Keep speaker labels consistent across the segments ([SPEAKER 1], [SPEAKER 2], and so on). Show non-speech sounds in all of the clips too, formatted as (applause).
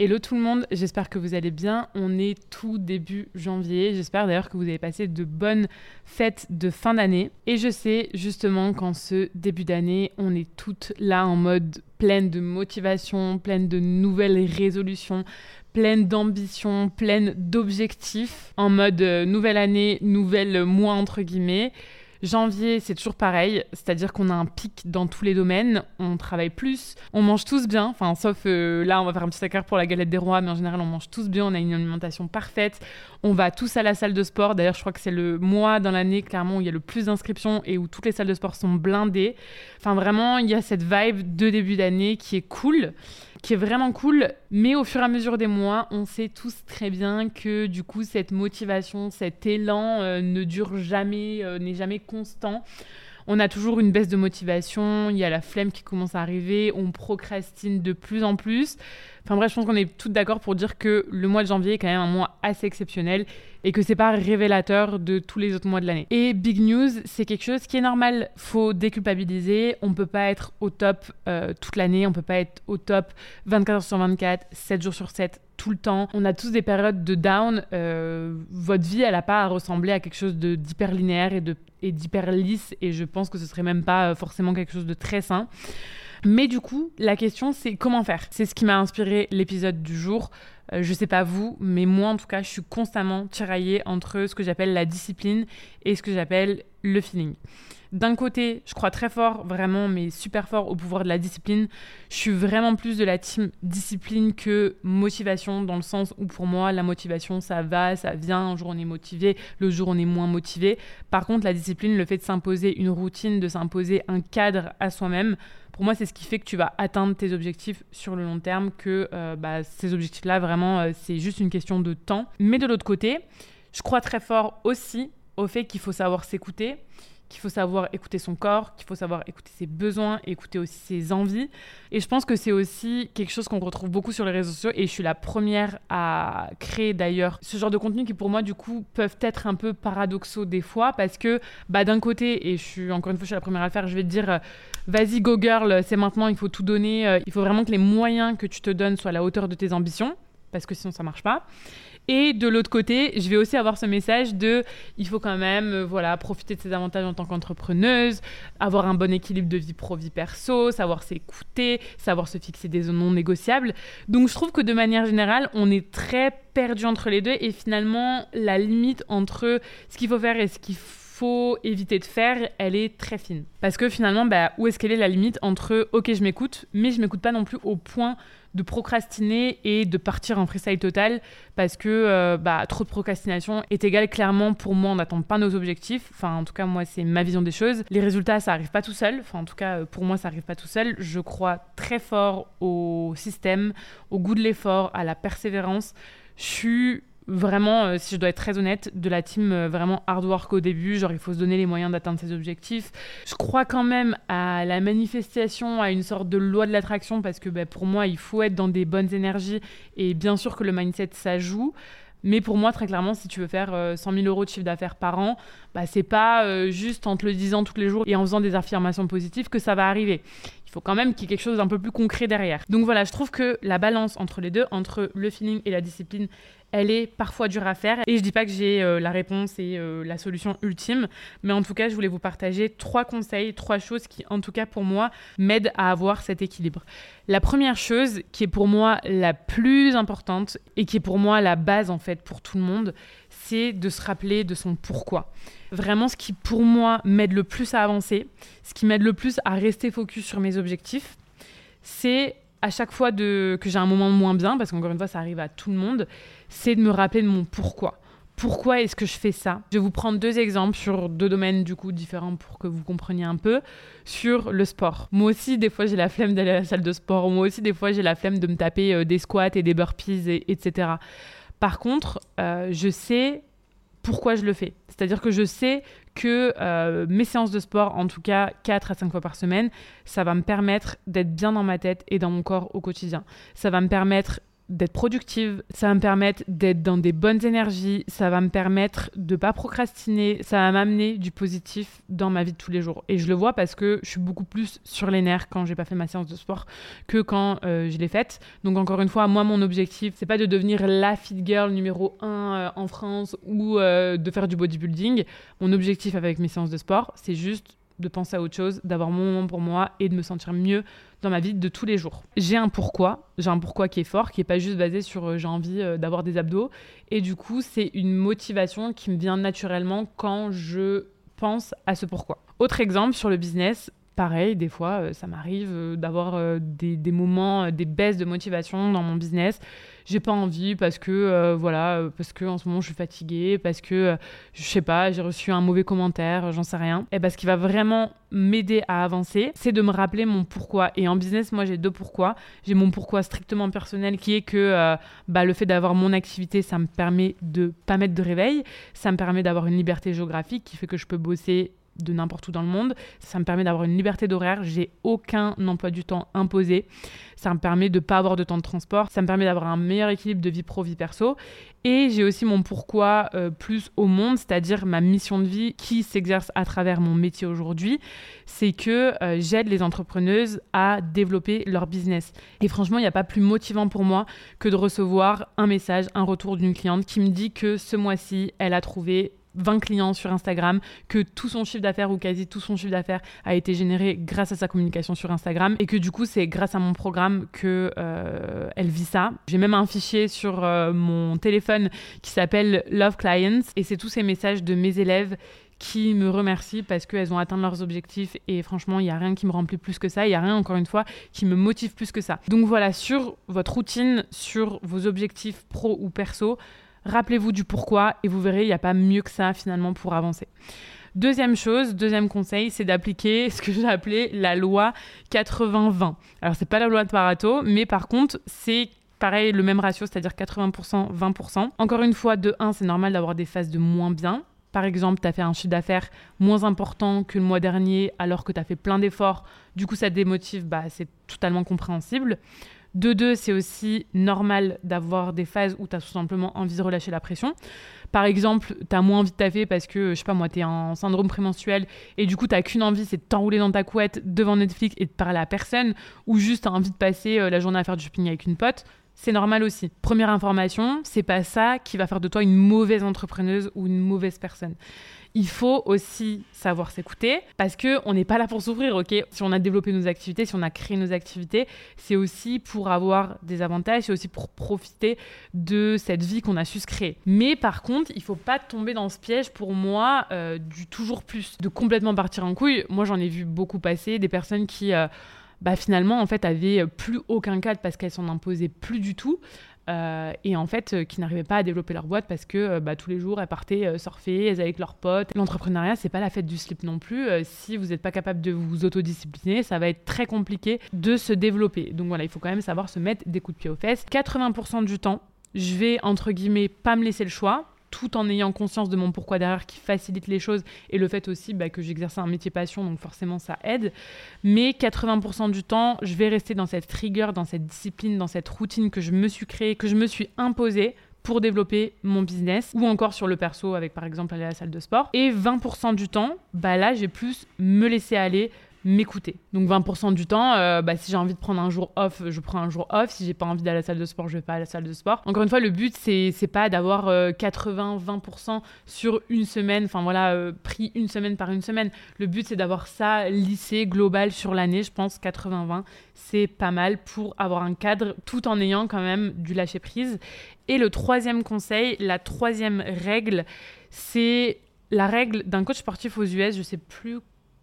[SPEAKER 1] Hello tout le monde, j'espère que vous allez bien. On est tout début janvier. J'espère d'ailleurs que vous avez passé de bonnes fêtes de fin d'année. Et je sais justement qu'en ce début d'année, on est toutes là en mode pleine de motivation, pleine de nouvelles résolutions, pleine d'ambition, pleine d'objectifs, en mode euh, nouvelle année, nouvelle mois entre guillemets. Janvier, c'est toujours pareil, c'est-à-dire qu'on a un pic dans tous les domaines, on travaille plus, on mange tous bien, enfin sauf euh, là on va faire un petit écart pour la galette des rois, mais en général on mange tous bien, on a une alimentation parfaite, on va tous à la salle de sport, d'ailleurs je crois que c'est le mois dans l'année clairement où il y a le plus d'inscriptions et où toutes les salles de sport sont blindées. Enfin vraiment il y a cette vibe de début d'année qui est cool qui est vraiment cool. Mais au fur et à mesure des mois, on sait tous très bien que du coup, cette motivation, cet élan euh, ne dure jamais, euh, n'est jamais constant. On a toujours une baisse de motivation, il y a la flemme qui commence à arriver, on procrastine de plus en plus. Enfin bref, je pense qu'on est toutes d'accord pour dire que le mois de janvier est quand même un mois assez exceptionnel et que c'est pas révélateur de tous les autres mois de l'année. Et big news, c'est quelque chose qui est normal. Faut déculpabiliser. On peut pas être au top euh, toute l'année. On peut pas être au top 24 heures sur 24, 7 jours sur 7 tout le temps. On a tous des périodes de down. Euh, votre vie, elle n'a pas à ressembler à quelque chose d'hyper linéaire et d'hyper lisse. Et je pense que ce serait même pas euh, forcément quelque chose de très sain. Mais du coup, la question, c'est comment faire? C'est ce qui m'a inspiré l'épisode du jour. Euh, je sais pas vous, mais moi en tout cas, je suis constamment tiraillée entre ce que j'appelle la discipline et ce que j'appelle le feeling. D'un côté, je crois très fort, vraiment, mais super fort au pouvoir de la discipline. Je suis vraiment plus de la team discipline que motivation, dans le sens où pour moi, la motivation, ça va, ça vient. Un jour, on est motivé, le jour, on est moins motivé. Par contre, la discipline, le fait de s'imposer une routine, de s'imposer un cadre à soi-même, pour moi, c'est ce qui fait que tu vas atteindre tes objectifs sur le long terme, que euh, bah, ces objectifs-là, vraiment, euh, c'est juste une question de temps. Mais de l'autre côté, je crois très fort aussi au fait qu'il faut savoir s'écouter, qu'il faut savoir écouter son corps, qu'il faut savoir écouter ses besoins, écouter aussi ses envies. Et je pense que c'est aussi quelque chose qu'on retrouve beaucoup sur les réseaux sociaux et je suis la première à créer d'ailleurs ce genre de contenu qui pour moi du coup peuvent être un peu paradoxaux des fois parce que bah, d'un côté, et je suis encore une fois je suis la première à le faire, je vais te dire euh, vas-y go girl, c'est maintenant, il faut tout donner, euh, il faut vraiment que les moyens que tu te donnes soient à la hauteur de tes ambitions parce que sinon ça marche pas. Et de l'autre côté, je vais aussi avoir ce message de il faut quand même euh, voilà, profiter de ses avantages en tant qu'entrepreneuse, avoir un bon équilibre de vie pro-vie perso, savoir s'écouter, savoir se fixer des zones non négociables. Donc je trouve que de manière générale, on est très perdu entre les deux et finalement la limite entre ce qu'il faut faire et ce qu'il faut éviter de faire, elle est très fine. Parce que finalement, bah, où est-ce qu'elle est la limite entre ok, je m'écoute, mais je m'écoute pas non plus au point de procrastiner et de partir en freestyle total parce que euh, bah, trop de procrastination est égal clairement pour moi on n'attend pas nos objectifs. Enfin en tout cas moi c'est ma vision des choses. Les résultats ça arrive pas tout seul. Enfin en tout cas pour moi ça arrive pas tout seul. Je crois très fort au système au goût de l'effort à la persévérance. Je suis vraiment, euh, si je dois être très honnête, de la team euh, vraiment hard work au début. Genre, il faut se donner les moyens d'atteindre ses objectifs. Je crois quand même à la manifestation, à une sorte de loi de l'attraction, parce que bah, pour moi, il faut être dans des bonnes énergies. Et bien sûr que le mindset, ça joue. Mais pour moi, très clairement, si tu veux faire 100 euh, 000 euros de chiffre d'affaires par an, bah, c'est pas juste en te le disant tous les jours et en faisant des affirmations positives que ça va arriver. Il faut quand même qu'il y ait quelque chose d'un peu plus concret derrière. Donc voilà, je trouve que la balance entre les deux, entre le feeling et la discipline, elle est parfois dure à faire. Et je dis pas que j'ai euh, la réponse et euh, la solution ultime, mais en tout cas, je voulais vous partager trois conseils, trois choses qui, en tout cas pour moi, m'aident à avoir cet équilibre. La première chose, qui est pour moi la plus importante et qui est pour moi la base en fait pour tout le monde, c'est de se rappeler de son pourquoi. Vraiment, ce qui pour moi m'aide le plus à avancer, ce qui m'aide le plus à rester focus sur mes objectifs, c'est à chaque fois de, que j'ai un moment moins bien, parce qu'encore une fois, ça arrive à tout le monde, c'est de me rappeler de mon pourquoi. Pourquoi est-ce que je fais ça? Je vais vous prendre deux exemples sur deux domaines du coup différents pour que vous compreniez un peu. Sur le sport. Moi aussi, des fois, j'ai la flemme d'aller à la salle de sport. Moi aussi, des fois, j'ai la flemme de me taper euh, des squats et des burpees, et, etc. Par contre, euh, je sais pourquoi je le fais. C'est-à-dire que je sais que euh, mes séances de sport, en tout cas 4 à 5 fois par semaine, ça va me permettre d'être bien dans ma tête et dans mon corps au quotidien. Ça va me permettre d'être productive, ça va me permettre d'être dans des bonnes énergies, ça va me permettre de pas procrastiner, ça va m'amener du positif dans ma vie de tous les jours. Et je le vois parce que je suis beaucoup plus sur les nerfs quand j'ai pas fait ma séance de sport que quand euh, je l'ai faite. Donc encore une fois, moi mon objectif, c'est pas de devenir la fit girl numéro 1 euh, en France ou euh, de faire du bodybuilding. Mon objectif avec mes séances de sport, c'est juste de penser à autre chose, d'avoir mon moment pour moi et de me sentir mieux dans ma vie de tous les jours. J'ai un pourquoi, j'ai un pourquoi qui est fort, qui est pas juste basé sur euh, j'ai envie euh, d'avoir des abdos. Et du coup, c'est une motivation qui me vient naturellement quand je pense à ce pourquoi. Autre exemple sur le business, pareil, des fois, euh, ça m'arrive d'avoir des, des, moments, des baisses de motivation dans mon business j'ai pas envie parce que euh, voilà euh, parce que en ce moment je suis fatiguée parce que euh, je sais pas j'ai reçu un mauvais commentaire j'en sais rien. Et parce ce qui va vraiment m'aider à avancer c'est de me rappeler mon pourquoi. Et en business moi j'ai deux pourquoi. J'ai mon pourquoi strictement personnel qui est que bah, le fait d'avoir mon activité ça me permet de pas mettre de réveil. Ça me permet d'avoir une liberté géographique qui fait que je peux bosser de n'importe où dans le monde. Ça me permet d'avoir une liberté d'horaire. J'ai aucun emploi du temps imposé. Ça me permet de ne pas avoir de temps de transport. Ça me permet d'avoir un meilleur équilibre de vie pro, vie perso. Et j'ai aussi mon pourquoi euh, plus au monde, c'est-à-dire ma mission de vie qui s'exerce à travers mon métier aujourd'hui. C'est que euh, j'aide les entrepreneuses à développer leur business. Et franchement, il n'y a pas plus motivant pour moi que de recevoir un message, un retour d'une cliente qui me dit que ce mois-ci, elle a trouvé 20 clients sur Instagram, que tout son chiffre d'affaires ou quasi tout son chiffre d'affaires a été généré grâce à sa communication sur Instagram et que du coup c'est grâce à mon programme que euh, elle vit ça. J'ai même un fichier sur euh, mon téléphone qui s'appelle Love Clients et c'est tous ces messages de mes élèves qui me remercient parce qu'elles ont atteint leurs objectifs et franchement il n'y a rien qui me remplit plus que ça, il n'y a rien encore une fois qui me motive plus que ça. Donc voilà, sur votre routine, sur vos objectifs pro ou perso, Rappelez-vous du pourquoi et vous verrez, il n'y a pas mieux que ça finalement pour avancer. Deuxième chose, deuxième conseil, c'est d'appliquer (laughs) ce que j'ai appelé la loi 80-20. Alors, c'est pas la loi de Pareto, mais par contre, c'est pareil, le même ratio, c'est-à-dire 80%, 20%. Encore une fois, de 1, c'est normal d'avoir des phases de moins bien. Par exemple, tu as fait un chiffre d'affaires moins important que le mois dernier alors que tu as fait plein d'efforts. Du coup, ça démotive, bah, c'est totalement compréhensible. De deux, c'est aussi normal d'avoir des phases où tu as tout simplement envie de relâcher la pression. Par exemple, tu as moins envie de taffer parce que, je sais pas moi, tu es en syndrome prémenstruel et du coup, tu qu'une envie, c'est de t'enrouler dans ta couette devant Netflix et de parler à personne ou juste tu as envie de passer euh, la journée à faire du shopping avec une pote. C'est normal aussi. Première information, c'est pas ça qui va faire de toi une mauvaise entrepreneuse ou une mauvaise personne il faut aussi savoir s'écouter parce que on n'est pas là pour souffrir, ok? Si on a développé nos activités, si on a créé nos activités, c'est aussi pour avoir des avantages, c'est aussi pour profiter de cette vie qu'on a su se créer. Mais par contre, il faut pas tomber dans ce piège pour moi euh, du toujours plus, de complètement partir en couille. Moi, j'en ai vu beaucoup passer, des personnes qui euh, bah, finalement en fait avaient plus aucun cadre parce qu'elles s'en imposaient plus du tout euh, et en fait euh, qui n'arrivaient pas à développer leur boîte parce que euh, bah, tous les jours elles partaient surfer, elles avec leurs potes. L'entrepreneuriat c'est pas la fête du slip non plus. si vous n'êtes pas capable de vous autodiscipliner, ça va être très compliqué de se développer. Donc voilà, il faut quand même savoir se mettre des coups de pied aux fesses. 80% du temps, je vais entre guillemets pas me laisser le choix tout en ayant conscience de mon pourquoi derrière qui facilite les choses et le fait aussi bah, que j'exerce un métier passion, donc forcément ça aide. Mais 80% du temps, je vais rester dans cette rigueur, dans cette discipline, dans cette routine que je me suis créée, que je me suis imposée pour développer mon business ou encore sur le perso avec par exemple aller à la salle de sport. Et 20% du temps, bah là, j'ai plus me laisser aller, m'écouter. Donc 20% du temps, euh, bah, si j'ai envie de prendre un jour off, je prends un jour off. Si j'ai pas envie d'aller à la salle de sport, je vais pas à la salle de sport. Encore une fois, le but c'est pas d'avoir 80-20% euh, sur une semaine, enfin voilà, euh, pris une semaine par une semaine. Le but c'est d'avoir ça lissé, global sur l'année. Je pense 80-20, c'est pas mal pour avoir un cadre tout en ayant quand même du lâcher prise. Et le troisième conseil, la troisième règle, c'est la règle d'un coach sportif aux US, je sais plus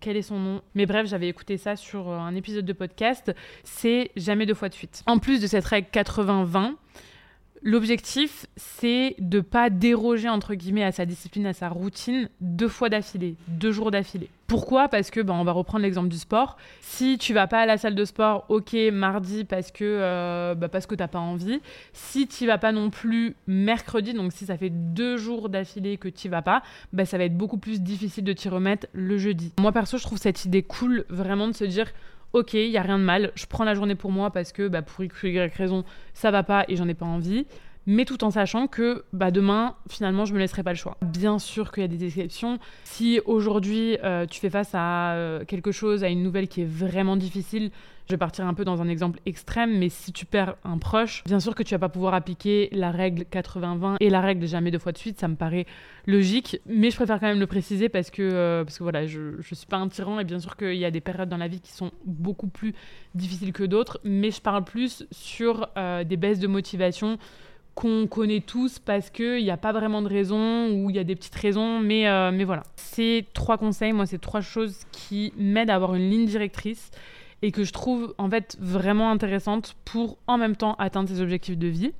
[SPEAKER 1] quel est son nom Mais bref, j'avais écouté ça sur euh, un épisode de podcast. C'est jamais deux fois de suite. En plus de cette règle 80-20, L'objectif, c'est de pas déroger entre guillemets à sa discipline, à sa routine deux fois d'affilée, deux jours d'affilée. Pourquoi? Parce que, ben, on va reprendre l'exemple du sport. Si tu vas pas à la salle de sport, ok, mardi parce que euh, que t'as pas envie. Si tu vas pas non plus mercredi, donc si ça fait deux jours d'affilée que tu vas pas, bah, ça va être beaucoup plus difficile de t'y remettre le jeudi. Moi perso, je trouve cette idée cool, vraiment de se dire ok, il y a rien de mal, je prends la journée pour moi parce que bah, pour ou Y raison, ça va pas et j'en ai pas envie mais tout en sachant que bah, demain, finalement, je me laisserai pas le choix. Bien sûr qu'il y a des exceptions. Si aujourd'hui, euh, tu fais face à euh, quelque chose, à une nouvelle qui est vraiment difficile, je vais partir un peu dans un exemple extrême, mais si tu perds un proche, bien sûr que tu vas pas pouvoir appliquer la règle 80-20 et la règle jamais deux fois de suite, ça me paraît logique, mais je préfère quand même le préciser parce que, euh, parce que voilà, je, ne suis pas un tyran et bien sûr qu'il y a des périodes dans la vie qui sont beaucoup plus difficiles que d'autres, mais je parle plus sur des baisses de motivation qu'on connaît tous parce qu'il n'y a pas vraiment de raison ou il y a des petites raisons, mais, euh, mais voilà. Ces trois conseils, moi, c'est trois choses qui m'aident à avoir une ligne directrice et que je trouve en fait vraiment intéressante pour en même temps atteindre ses objectifs de vie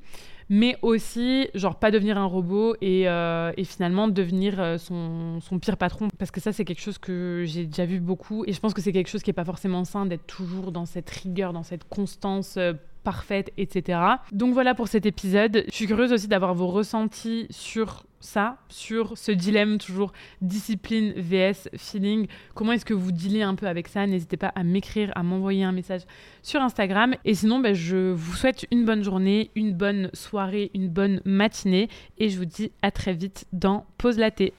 [SPEAKER 1] mais aussi genre pas devenir un robot et, euh, et finalement devenir euh, son, son, pire patron parce que ça c'est quelque chose que j'ai déjà vu beaucoup et je pense que c'est quelque chose qui est pas forcément sain d'être toujours dans cette rigueur dans cette constance parfaite, etc. Donc voilà pour cet épisode. Je suis curieuse aussi d'avoir vos ressentis sur ça, sur ce dilemme toujours discipline vs feeling. Comment est-ce que vous dealez un peu avec ça? N'hésitez pas à m'écrire, à m'envoyer un message sur Instagram. Et sinon, ben, je vous souhaite une bonne journée, une bonne soirée, une bonne matinée. Et je vous dis à très vite dans Pause Laté.